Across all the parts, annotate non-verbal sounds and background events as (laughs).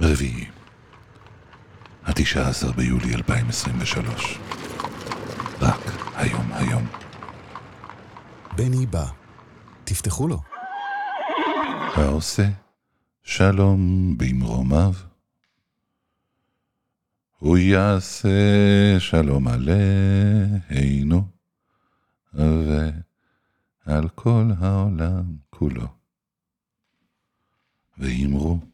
רביעי, התשעה עשר ביולי 2023. רק היום היום. בני בא. תפתחו לו. העושה שלום במרומיו. הוא יעשה שלום עלינו ועל כל העולם כולו. ואמרו,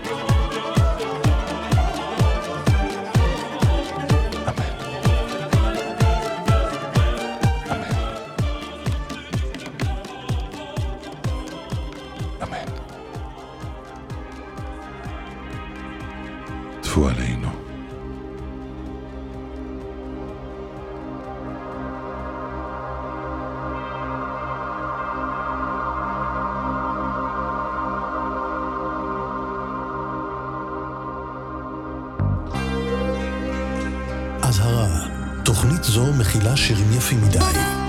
טפו עלינו. אזהרה, תוכנית זו מכילה שירים יפים מדי.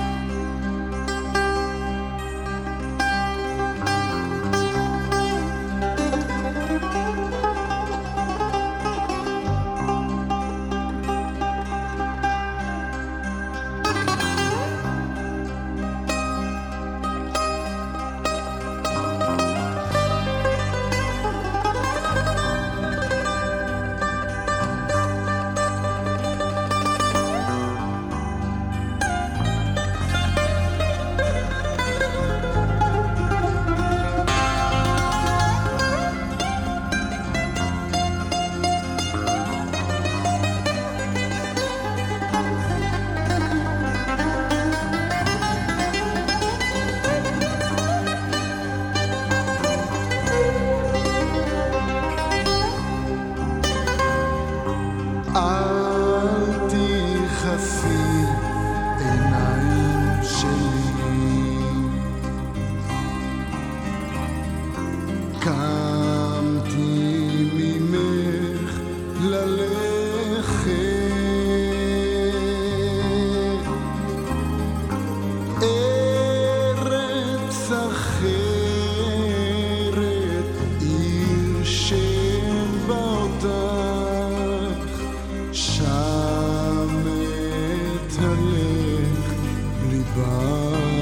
Oh.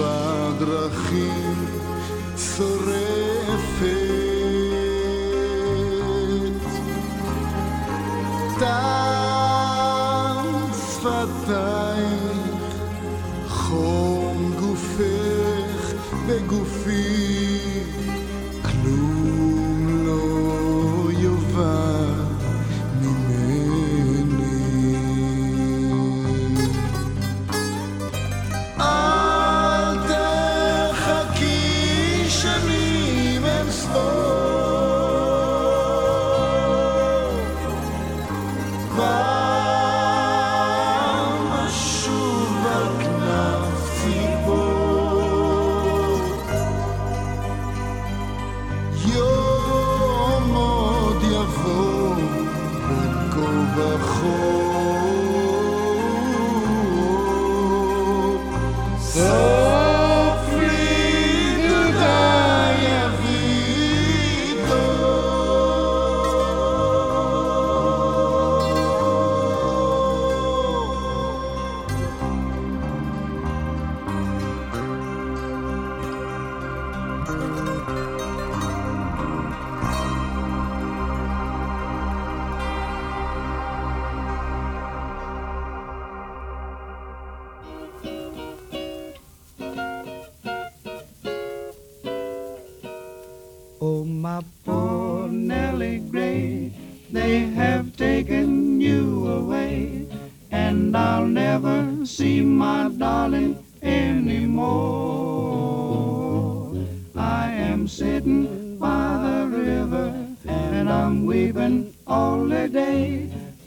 בדרכים שורפת.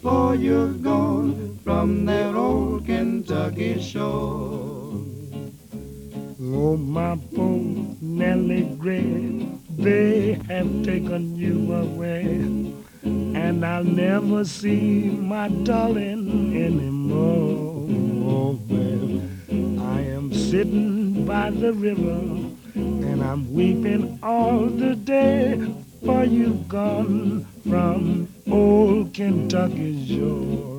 for you're gone from that old Kentucky shore. Oh, my poor Nellie Gray, they have taken you away, and I'll never see my darling anymore. Oh, well, I am sitting by the river, and I'm weeping all the day, for you've gone from old Kentucky's shore.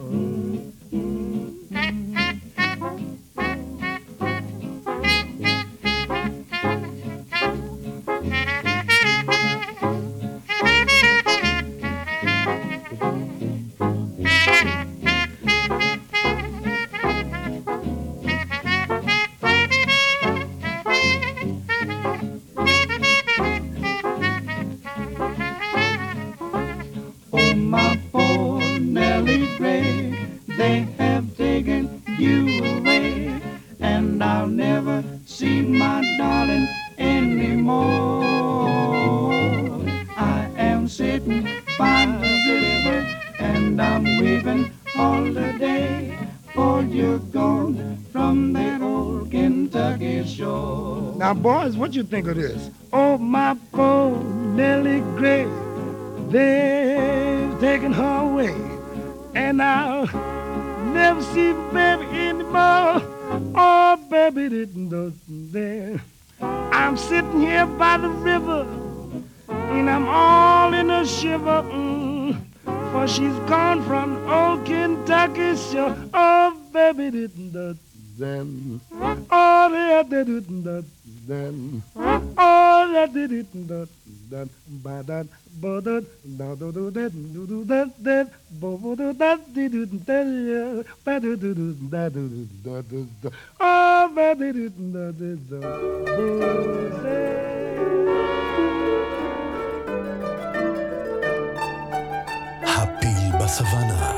הפיל בסוואנה,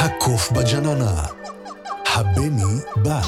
הקוף בג'ננה, הבני בא.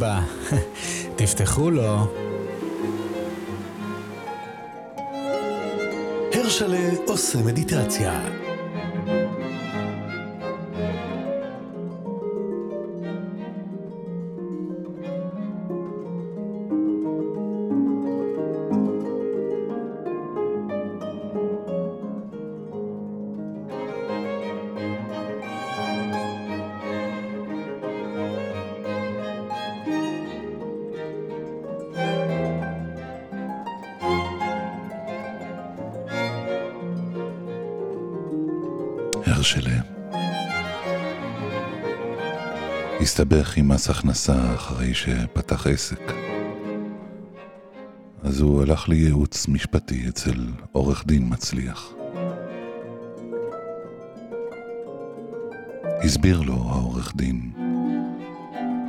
בני בא, (laughs) תפתחו לו. הרשלה עושה מדיטציה. הרשלה. הסתבך עם מס הכנסה אחרי שפתח עסק. אז הוא הלך לייעוץ משפטי אצל עורך דין מצליח. הסביר לו העורך דין,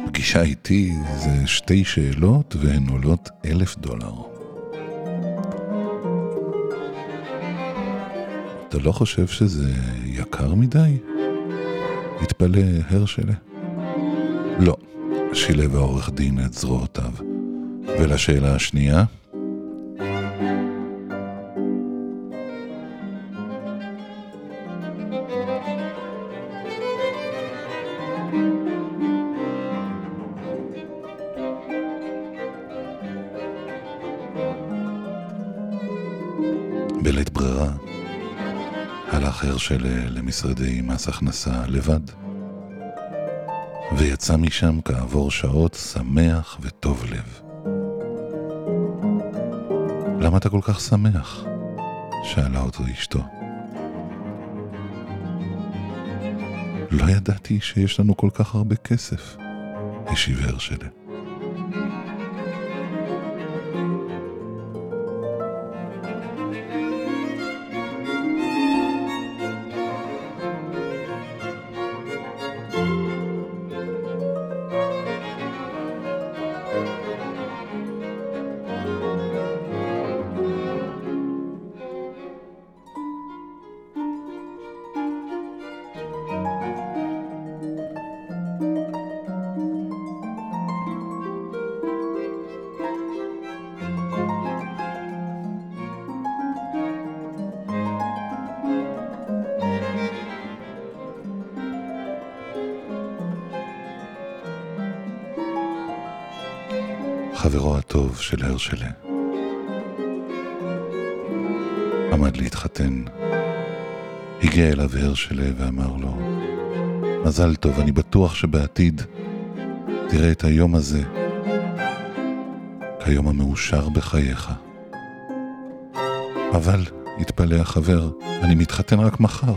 פגישה איתי זה שתי שאלות והן עולות אלף דולר. אתה לא חושב שזה יקר מדי? התפלא הרשלה. לא, שילב העורך דין את זרועותיו. ולשאלה השנייה? הלך הרשל למשרדי מס הכנסה לבד, ויצא משם כעבור שעות שמח וטוב לב. למה אתה כל כך שמח? שאלה אותו אשתו. לא ידעתי שיש לנו כל כך הרבה כסף, השיב הרשלה. חברו הטוב של הרשלה. עמד להתחתן. הגיע אליו הרשלה ואמר לו, מזל טוב, אני בטוח שבעתיד תראה את היום הזה כיום המאושר בחייך. אבל, התפלא החבר, אני מתחתן רק מחר.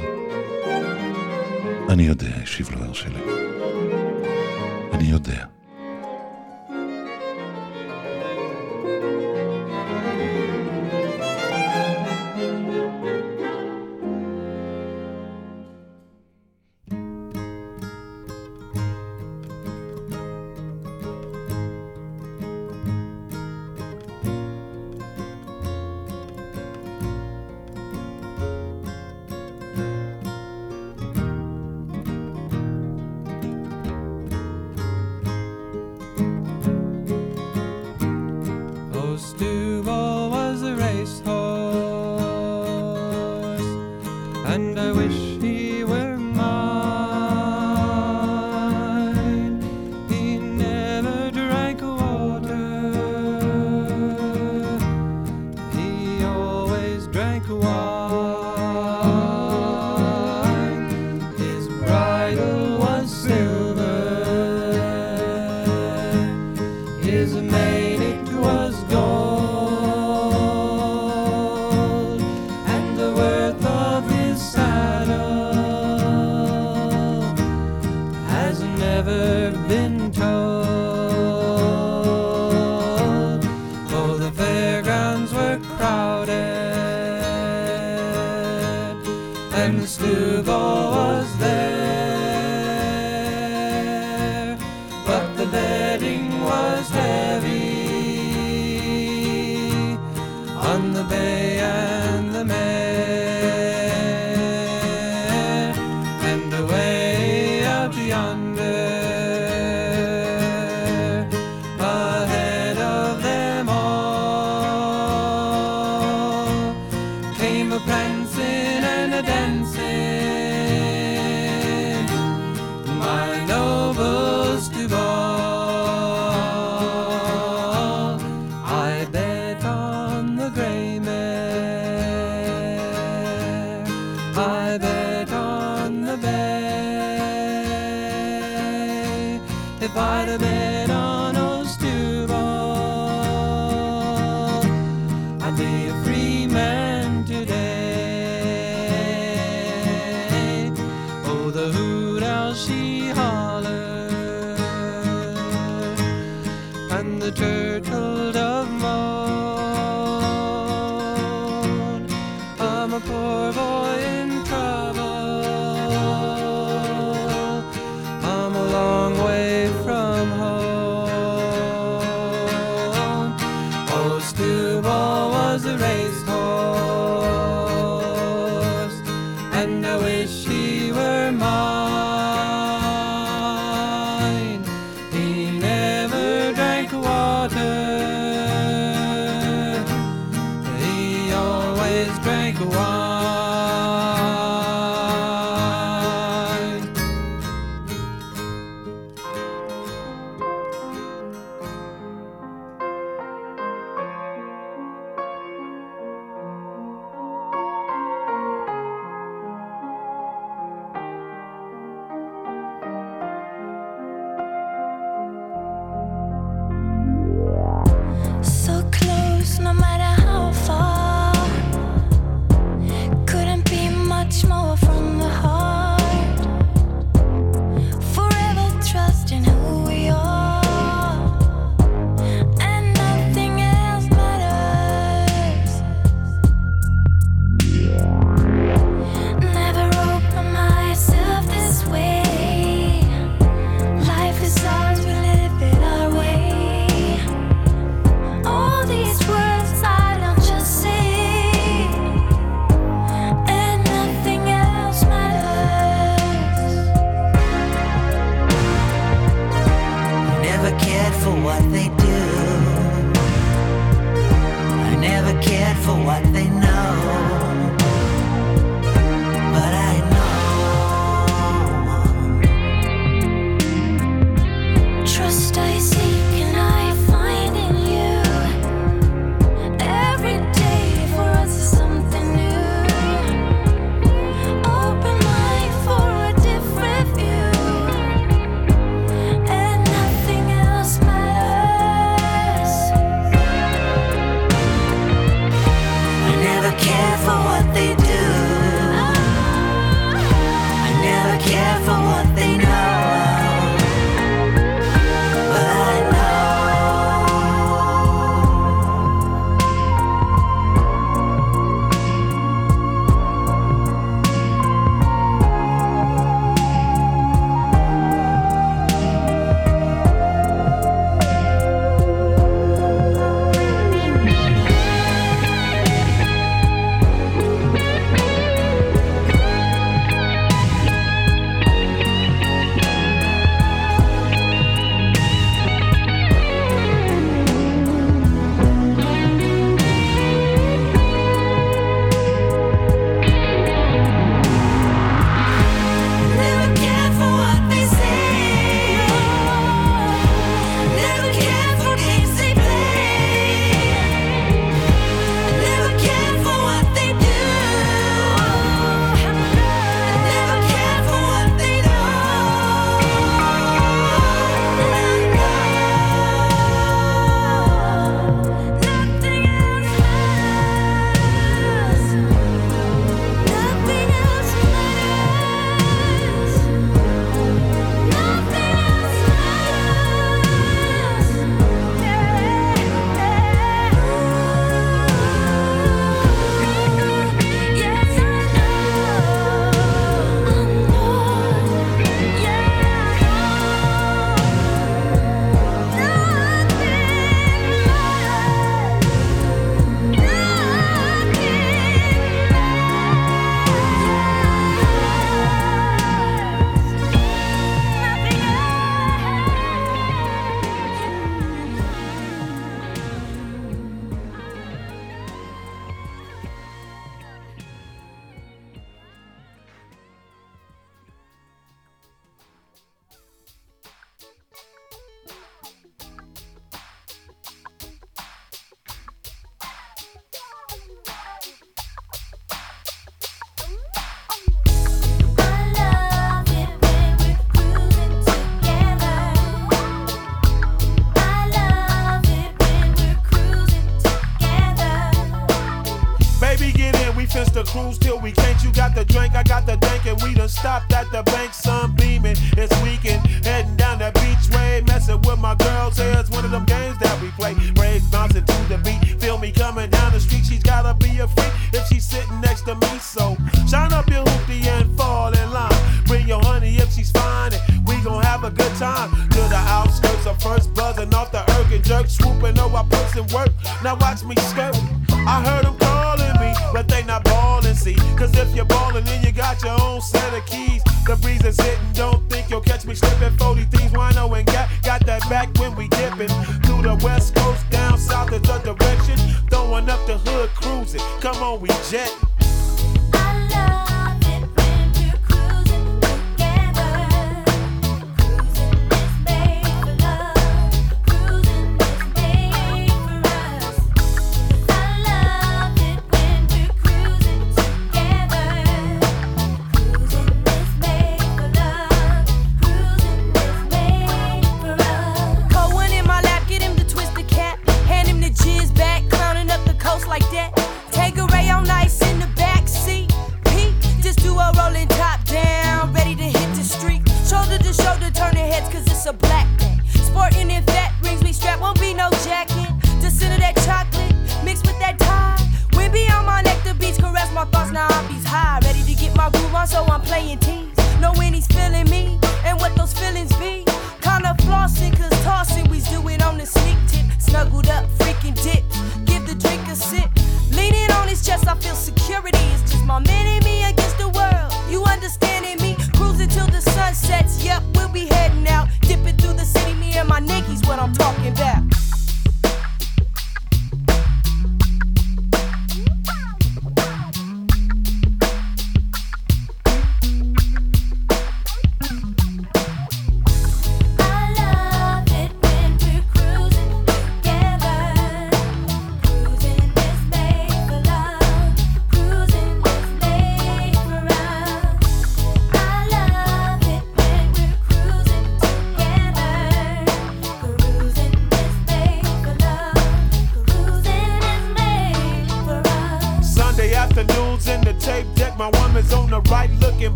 אני יודע, השיב לו הרשלה. אני יודע. A poor boy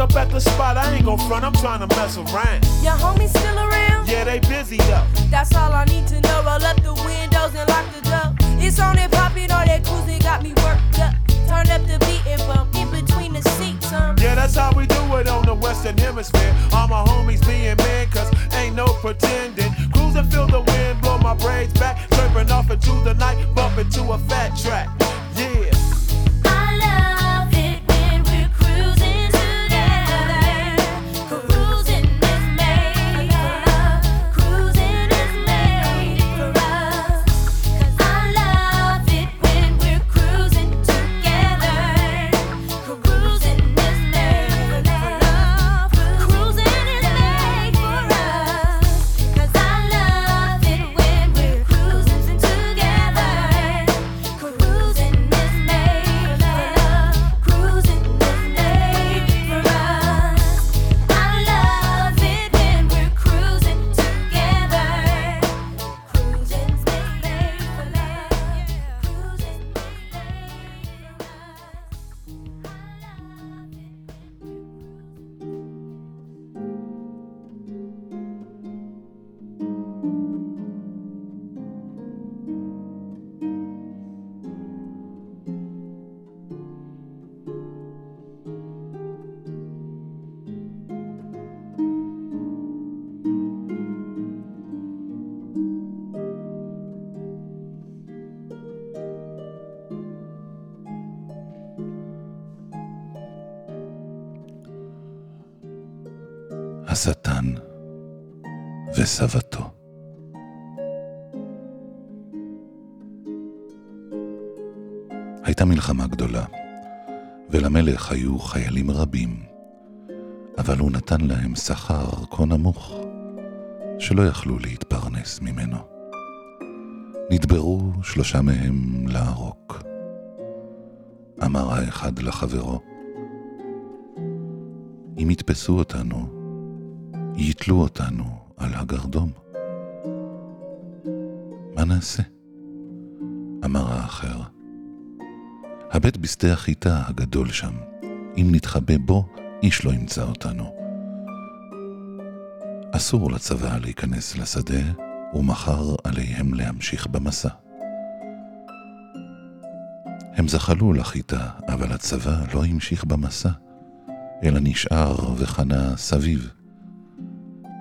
up at the spot, I ain't gon' front, I'm trying to mess around. Your homies still around? Yeah, they busy though. That's all I need to know. Roll up the windows and lock the door. It's on and popping, all that cruising got me worked up. Turn up the beat and bump in between the seats. Um. Yeah, that's how we do it on the Western Hemisphere. All my homies being men, cause ain't no pretending. Cruising, feel the wind, blow my braids back. Slurping off into the night, bumping to a fat track. Yeah. וסבתו. הייתה מלחמה גדולה, ולמלך היו חיילים רבים, אבל הוא נתן להם שכר כה נמוך, שלא יכלו להתפרנס ממנו. נדברו שלושה מהם לערוק. אמר האחד לחברו, אם יתפסו אותנו, יתלו אותנו על הגרדום. מה נעשה? אמר האחר. הבט בשדה החיטה הגדול שם. אם נתחבא בו, איש לא ימצא אותנו. אסור לצבא להיכנס לשדה, ומחר עליהם להמשיך במסע. הם זחלו לחיטה, אבל הצבא לא המשיך במסע, אלא נשאר וחנה סביב.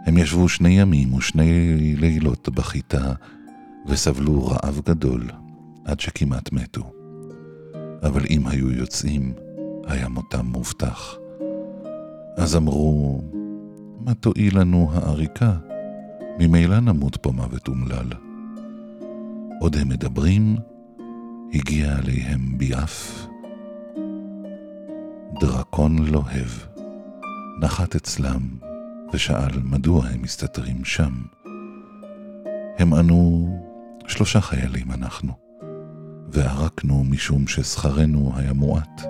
הם ישבו שני ימים ושני לילות בחיטה, וסבלו רעב גדול, עד שכמעט מתו. אבל אם היו יוצאים, היה מותם מובטח. אז אמרו, מה תועיל לנו העריקה? ממילא נמות פה מוות אומלל. עוד הם מדברים, הגיע עליהם ביעף. דרקון לוהב, נחת אצלם ושאל מדוע הם מסתתרים שם. הם ענו, שלושה חיילים אנחנו, וערקנו משום ששכרנו היה מועט,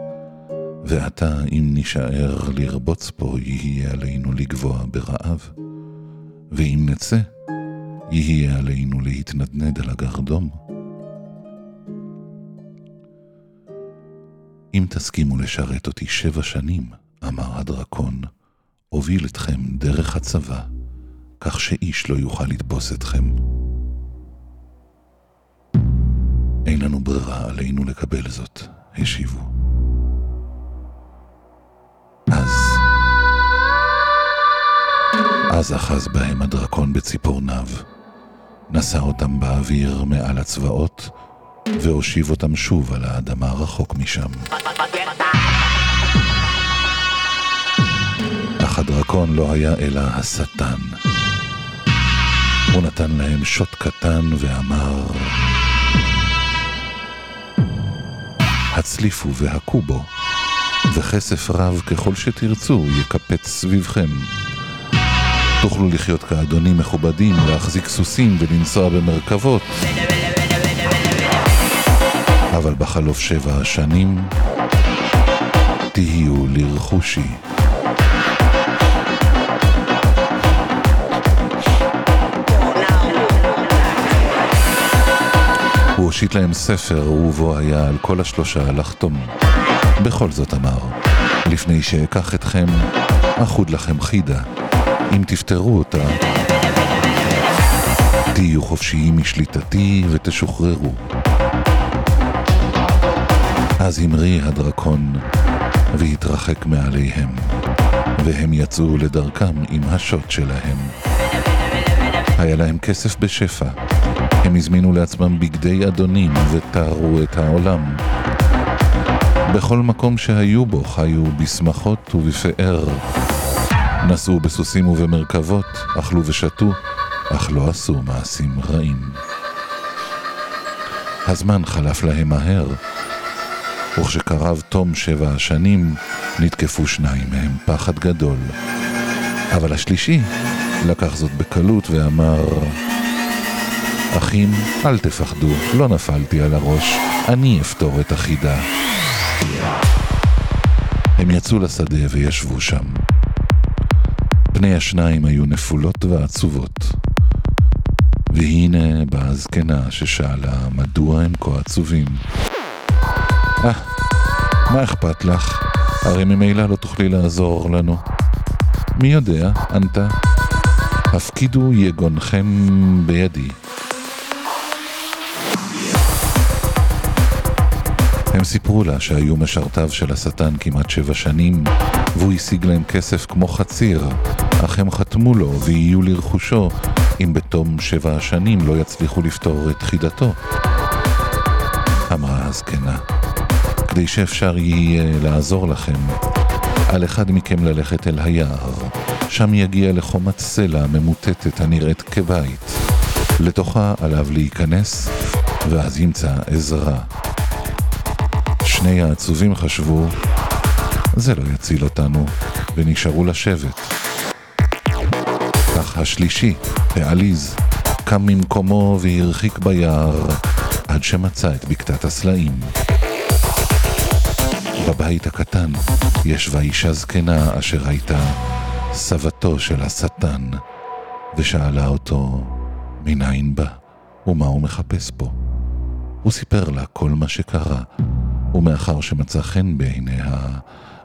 ועתה אם נישאר לרבוץ פה יהיה עלינו לגבוה ברעב, ואם נצא, יהיה עלינו להתנדנד על הגרדום. אם תסכימו לשרת אותי שבע שנים, אמר הדרקון, אוביל אתכם דרך הצבא, כך שאיש לא יוכל לתפוס אתכם. אין לנו ברירה, עלינו לקבל זאת, השיבו. אז... אז אחז בהם הדרקון בציפורניו, נשא אותם באוויר מעל הצבאות, והושיב אותם שוב על האדמה רחוק משם. הדרקון לא היה אלא השטן. הוא נתן להם שוט קטן ואמר, הצליפו והכו בו, וכסף רב ככל שתרצו יקפץ סביבכם. תוכלו לחיות כאדונים מכובדים, להחזיק סוסים ולנסוע במרכבות. אבל בחלוף שבע השנים תהיו לרכושי. הוא הושיט להם ספר ובו היה על כל השלושה לחתום. בכל זאת אמר, לפני שאקח אתכם, אחוד לכם חידה. אם תפתרו אותה, תהיו חופשיים משליטתי ותשוחררו. אז המריא הדרקון והתרחק מעליהם, והם יצאו לדרכם עם השוט שלהם. היה להם כסף בשפע, הם הזמינו לעצמם בגדי אדונים ותארו את העולם. בכל מקום שהיו בו חיו בשמחות ובפאר. נסעו בסוסים ובמרכבות, אכלו ושתו, אך לא עשו מעשים רעים. הזמן חלף להם מהר, וכשקרב תום שבע השנים, נתקפו שניים מהם פחד גדול. אבל השלישי לקח זאת בקלות ואמר, אחים, אל תפחדו, לא נפלתי על הראש, אני אפתור את החידה. הם יצאו לשדה וישבו שם. פני השניים היו נפולות ועצובות. והנה באה הזקנה ששאלה מדוע הם כה עצובים. אה, מה אכפת לך? הרי ממילא לא תוכלי לעזור לנו. מי יודע, ענתה. הפקידו יגונכם בידי. הם סיפרו לה שהיו משרתיו של השטן כמעט שבע שנים, והוא השיג להם כסף כמו חציר, אך הם חתמו לו ויהיו לרכושו, אם בתום שבע השנים לא יצליחו לפתור את חידתו. אמרה הזקנה, כדי שאפשר יהיה לעזור לכם, על אחד מכם ללכת אל היער, שם יגיע לחומת סלע ממוטטת הנראית כבית. לתוכה עליו להיכנס, ואז ימצא עזרה. שני העצובים חשבו, זה לא יציל אותנו, ונשארו לשבת. אך השלישי, העליז, קם ממקומו והרחיק ביער, עד שמצא את בקתת הסלעים. בבית הקטן ישבה אישה זקנה אשר הייתה סבתו של השטן, ושאלה אותו מניין בא ומה הוא מחפש פה. הוא סיפר לה כל מה שקרה, ומאחר שמצא חן בעיניה,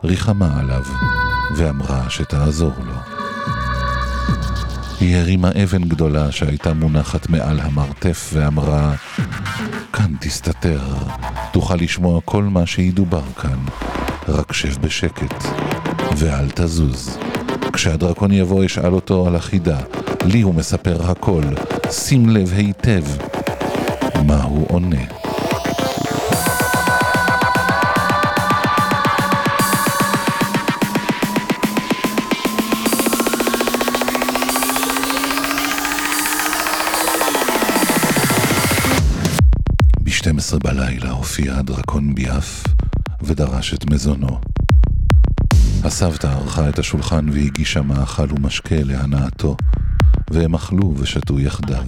ריחמה עליו, ואמרה שתעזור לו. היא הרימה אבן גדולה שהייתה מונחת מעל המרתף ואמרה, כאן תסתתר, תוכל לשמוע כל מה שידובר כאן, רק שב בשקט, ואל תזוז. כשהדרקון יבוא אשאל אותו על החידה, לי הוא מספר הכל, שים לב היטב מה הוא עונה. ב-12 בלילה הופיע הדרקון ביאף ודרש את מזונו. הסבתא ערכה את השולחן והגישה מאכל ומשקה להנאתו, והם אכלו ושתו יחדיו.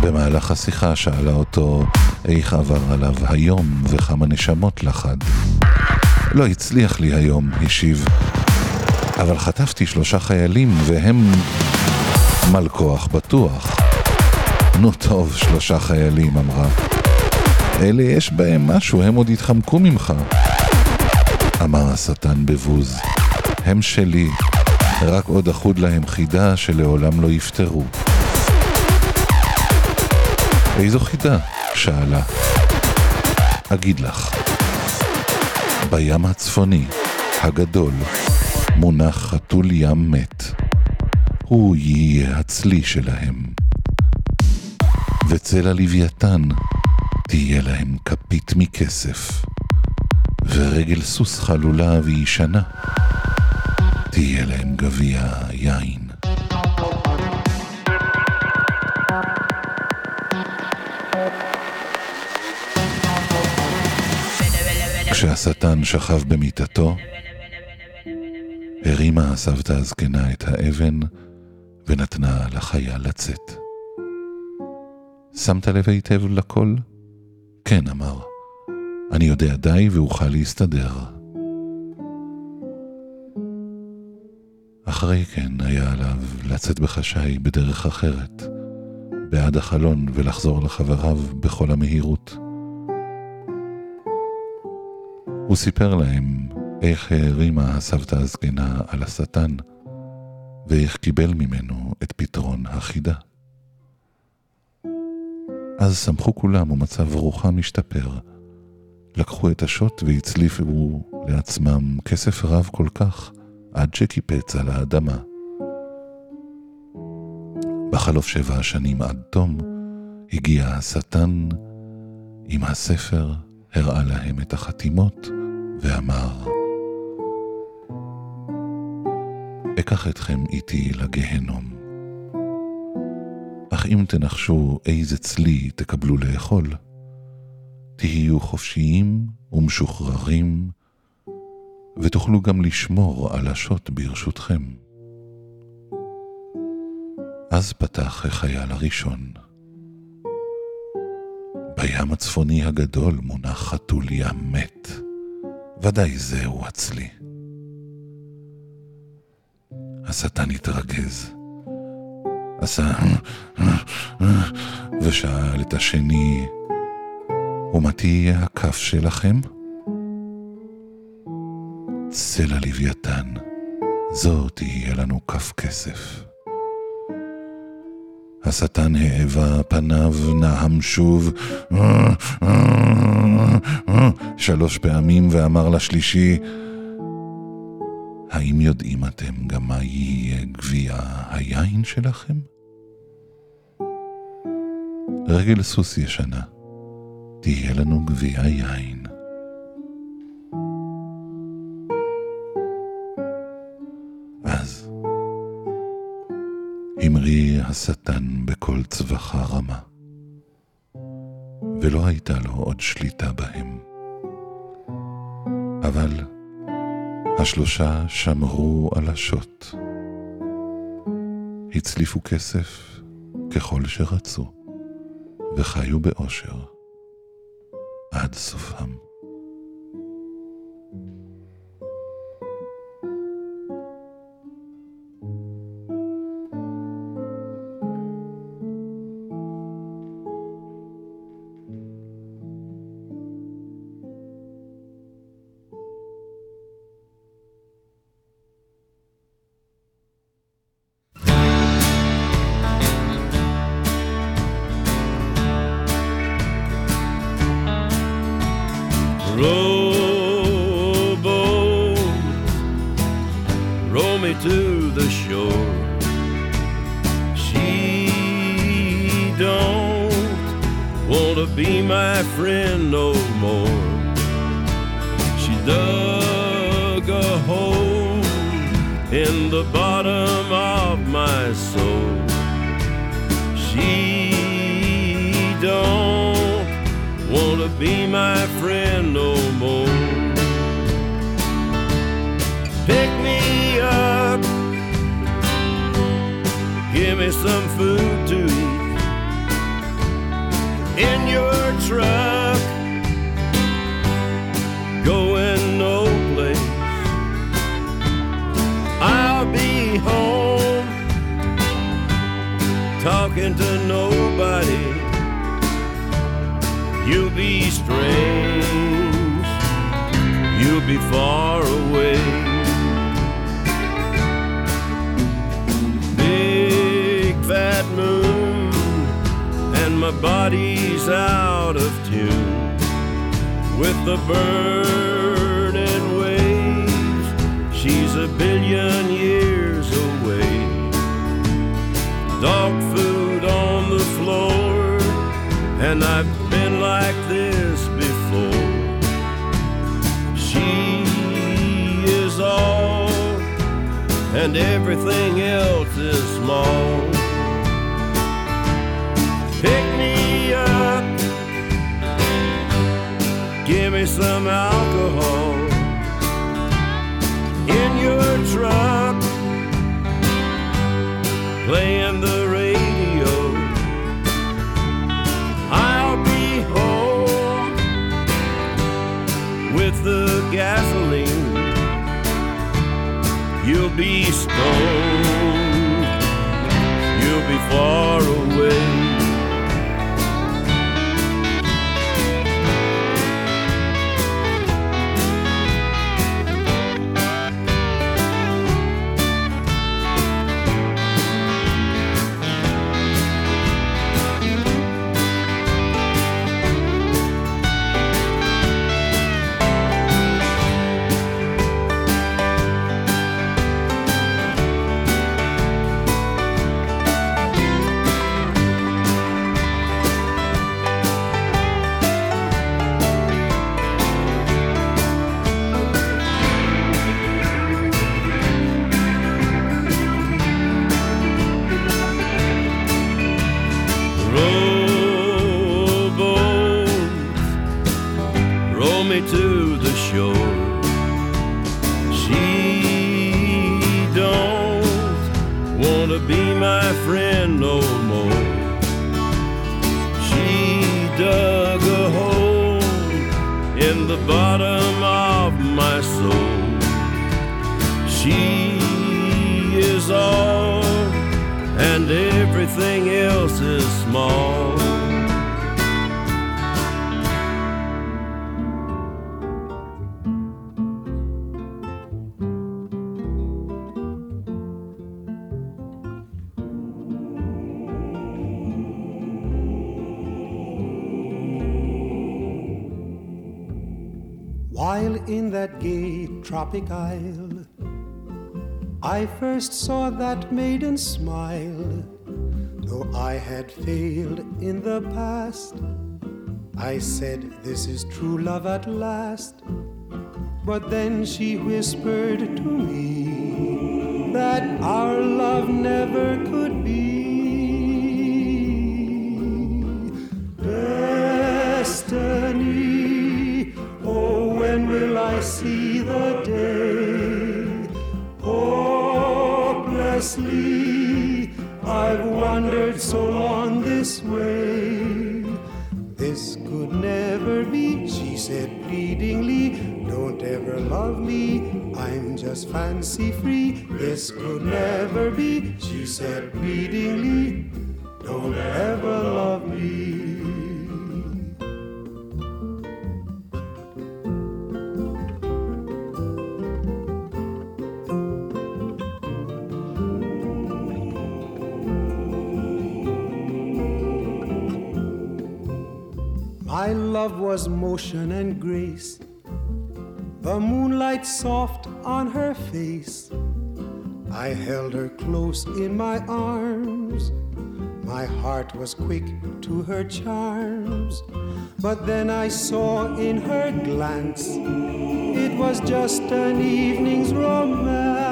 במהלך השיחה שאלה אותו איך עבר עליו היום וכמה נשמות לחד. לא הצליח לי היום, השיב, אבל חטפתי שלושה חיילים והם מלכוח בטוח. נו טוב, שלושה חיילים, אמרה. אלה יש בהם משהו, הם עוד יתחמקו ממך. אמר השטן בבוז, הם שלי, רק עוד אחוד להם חידה שלעולם לא יפתרו. איזו חידה? שאלה. אגיד לך. בים הצפוני, הגדול, מונח חתול ים מת. הוא יהיה הצלי שלהם. וצל הלוויתן תהיה להם כפית מכסף, ורגל סוס חלולה וישנה תהיה להם גביע יין. כשהשטן שכב במיטתו, הרימה הסבתא הזקנה את האבן ונתנה לחייל לצאת. שמת לב היטב לכל? כן, אמר. אני יודע די ואוכל להסתדר. אחרי כן היה עליו לצאת בחשאי בדרך אחרת, בעד החלון ולחזור לחבריו בכל המהירות. הוא סיפר להם איך הערימה הסבתא הזקנה על השטן, ואיך קיבל ממנו את פתרון החידה. אז שמחו כולם ומצב רוחם השתפר. לקחו את השוט והצליפו לעצמם כסף רב כל כך, עד שקיפץ על האדמה. בחלוף שבע השנים עד תום, הגיע השטן עם הספר, הראה להם את החתימות, ואמר, אקח אתכם איתי לגהנום. אך אם תנחשו איזה צלי תקבלו לאכול, תהיו חופשיים ומשוחררים, ותוכלו גם לשמור על השוט ברשותכם. אז פתח החייל הראשון. בים הצפוני הגדול מונח חתול ים מת, ודאי זהו הצלי. השטן התרגז. עשה ושאל את השני, ומה תהיה הכף שלכם? צל הלוויתן, זו תהיה לנו כף כסף. השטן העבה פניו, נהם שוב שלוש פעמים ואמר לשלישי, האם יודעים אתם גם מה יהיה גביע היין שלכם? רגל סוס ישנה, תהיה לנו גביע יין. אז המריא השטן בכל צווחה רמה, ולא הייתה לו עוד שליטה בהם. אבל השלושה שמרו על השוט. הצליפו כסף ככל שרצו, וחיו באושר עד סופם. Some food the burning waves. She's a billion years away. Dog food on the floor, and I've been like this before. She is all, and everything else is small. Me some alcohol in your truck, playing the radio. I'll be home with the gasoline. You'll be stoned, you'll be far away. Tropic isle, I first saw that maiden smile. Though I had failed in the past, I said, This is true love at last. But then she whispered to me that our love never could I've wandered so long this way. This could never be, she said pleadingly. Don't ever love me, I'm just fancy free. This could never be, she said pleadingly. Don't ever love me. Close in my arms. My heart was quick to her charms. But then I saw in her glance it was just an evening's romance.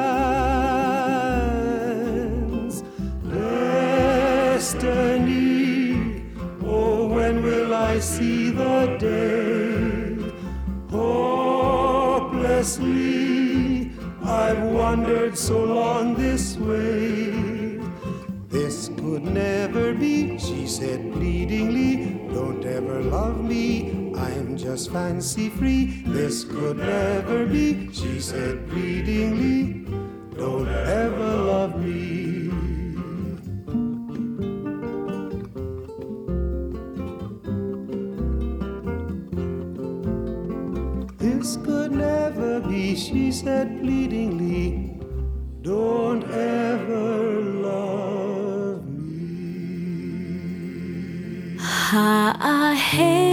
Destiny, oh, when will I see the day? Hopelessly, I've wandered so long this way. This could never be, she said pleadingly. Don't ever love me, I'm just fancy free. This could never be, she said pleadingly. Don't ever love me. me, she said pleadingly, Don't ever love me. Ha, hey.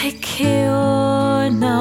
Hey, Kiona.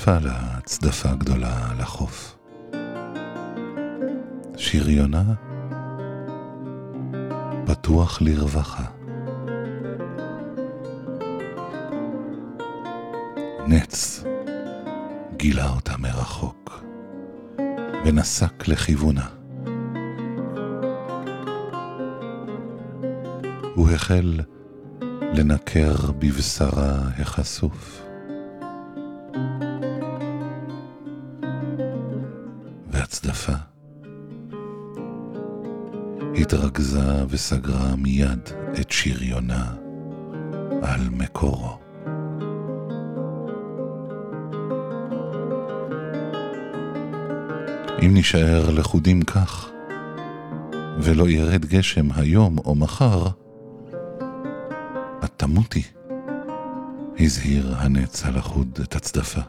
השתזפה לה צדפה גדולה על החוף. שריונה פתוח לרווחה. נץ גילה אותה מרחוק ונסק לכיוונה. הוא החל לנקר בבשרה החשוף. התרכזה וסגרה מיד את שריונה על מקורו. אם נישאר לכודים כך, ולא ירד גשם היום או מחר, את תמותי, הזהיר הנץ הלכוד את הצדפה.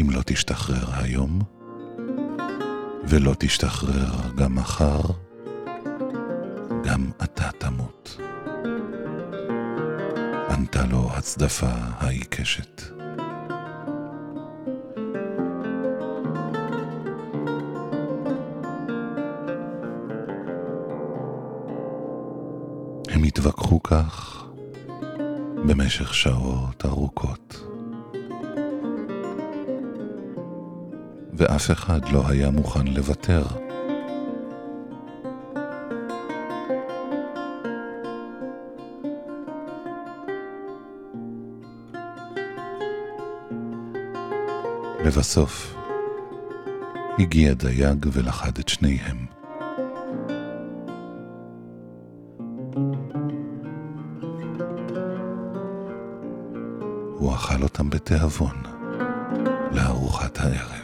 אם לא תשתחרר היום, ולא תשתחרר גם מחר, גם אתה תמות. ענתה לו הצדפה העיקשת. התווכחו כך במשך שעות ארוכות. ואף אחד לא היה מוכן לוותר. לבסוף, הגיע דייג ולכד את שניהם. הוא אכל אותם בתיאבון לארוחת הערב.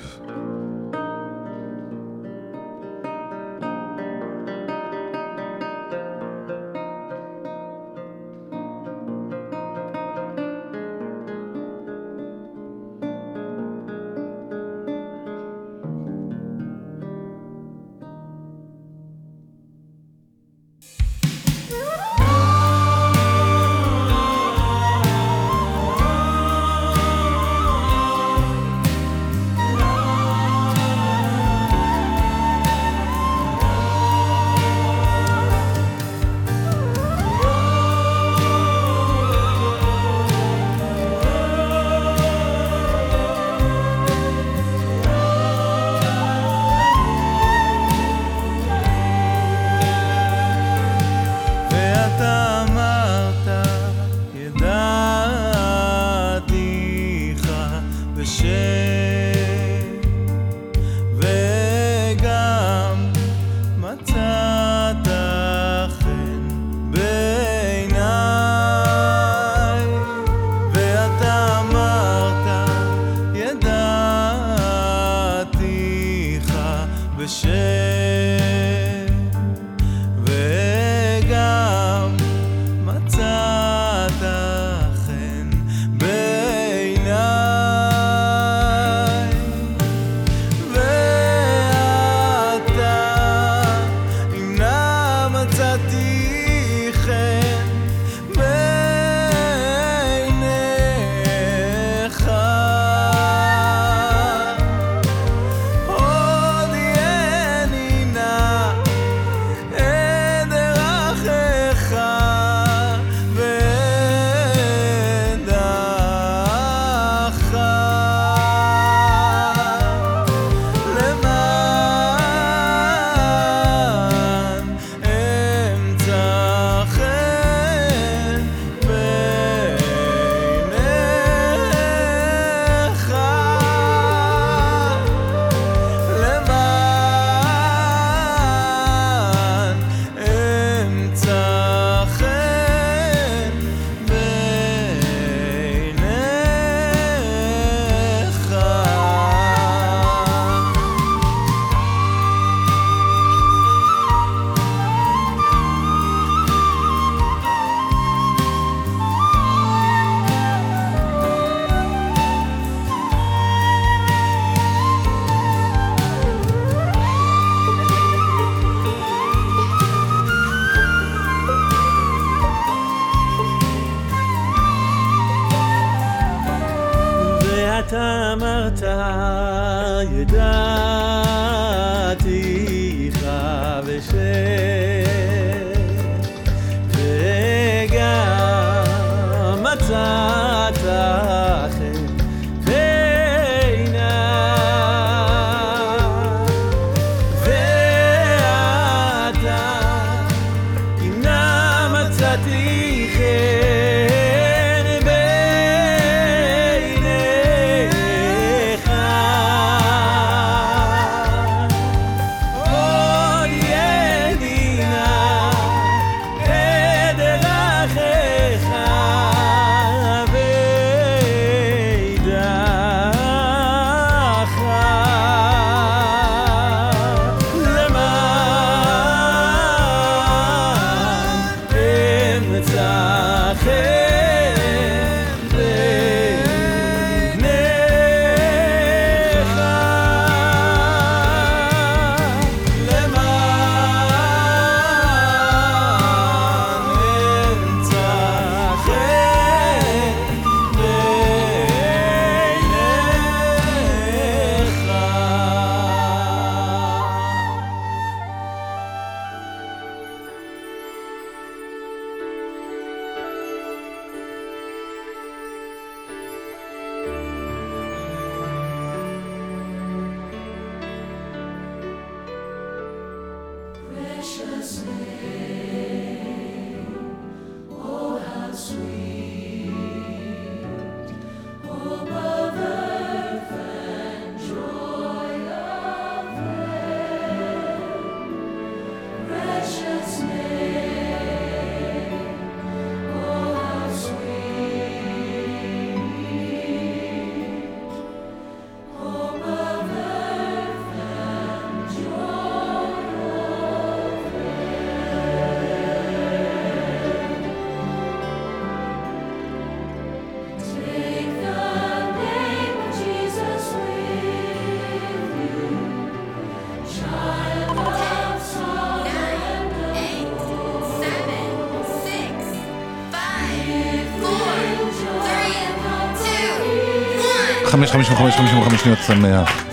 55, 55 שניות שמח.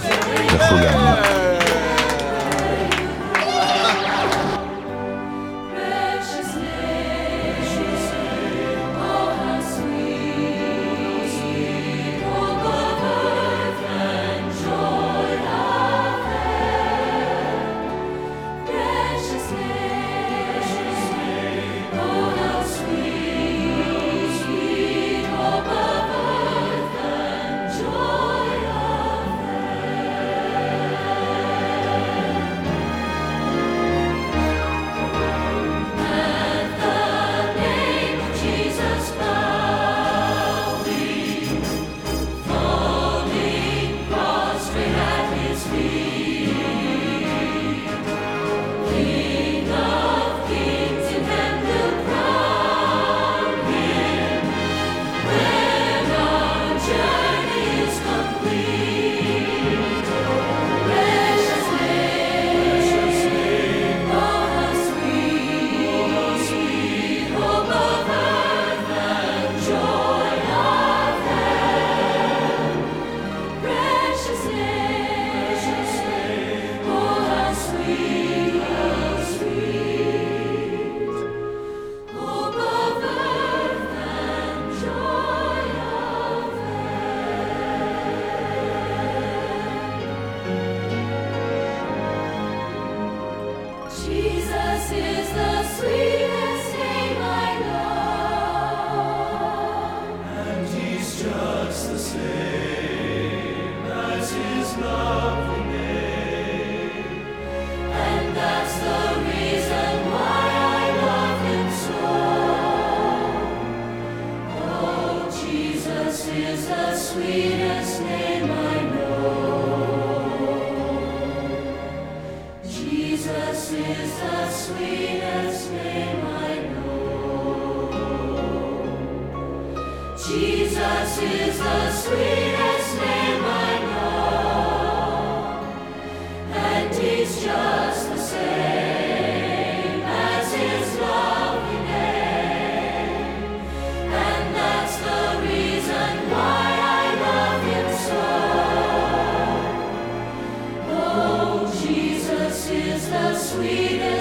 sweetest.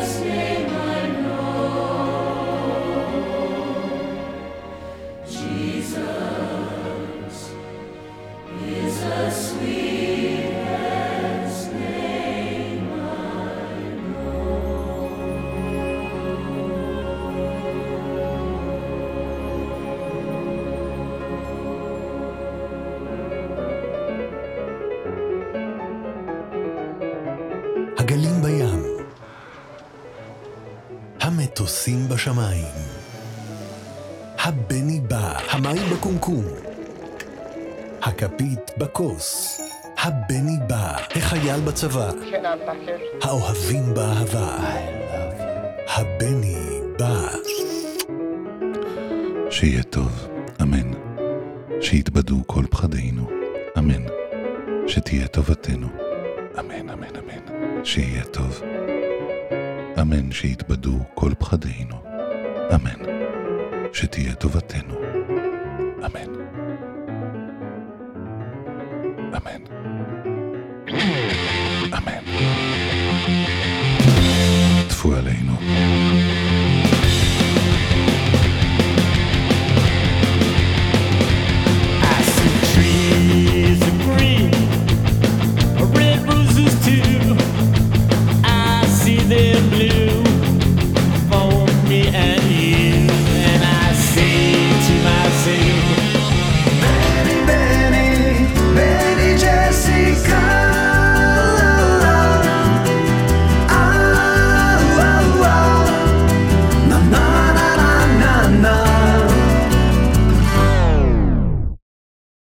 בכפית, בכוס. הבני בא, החייל בצבא. האוהבים באהבה. הבני בא. שיהיה טוב, אמן. שיתבדו כל פחדינו, אמן. שתהיה טובתנו, אמן, אמן, אמן. שיהיה טוב. אמן שיתבדו כל פחדינו, אמן. שתהיה טובתנו.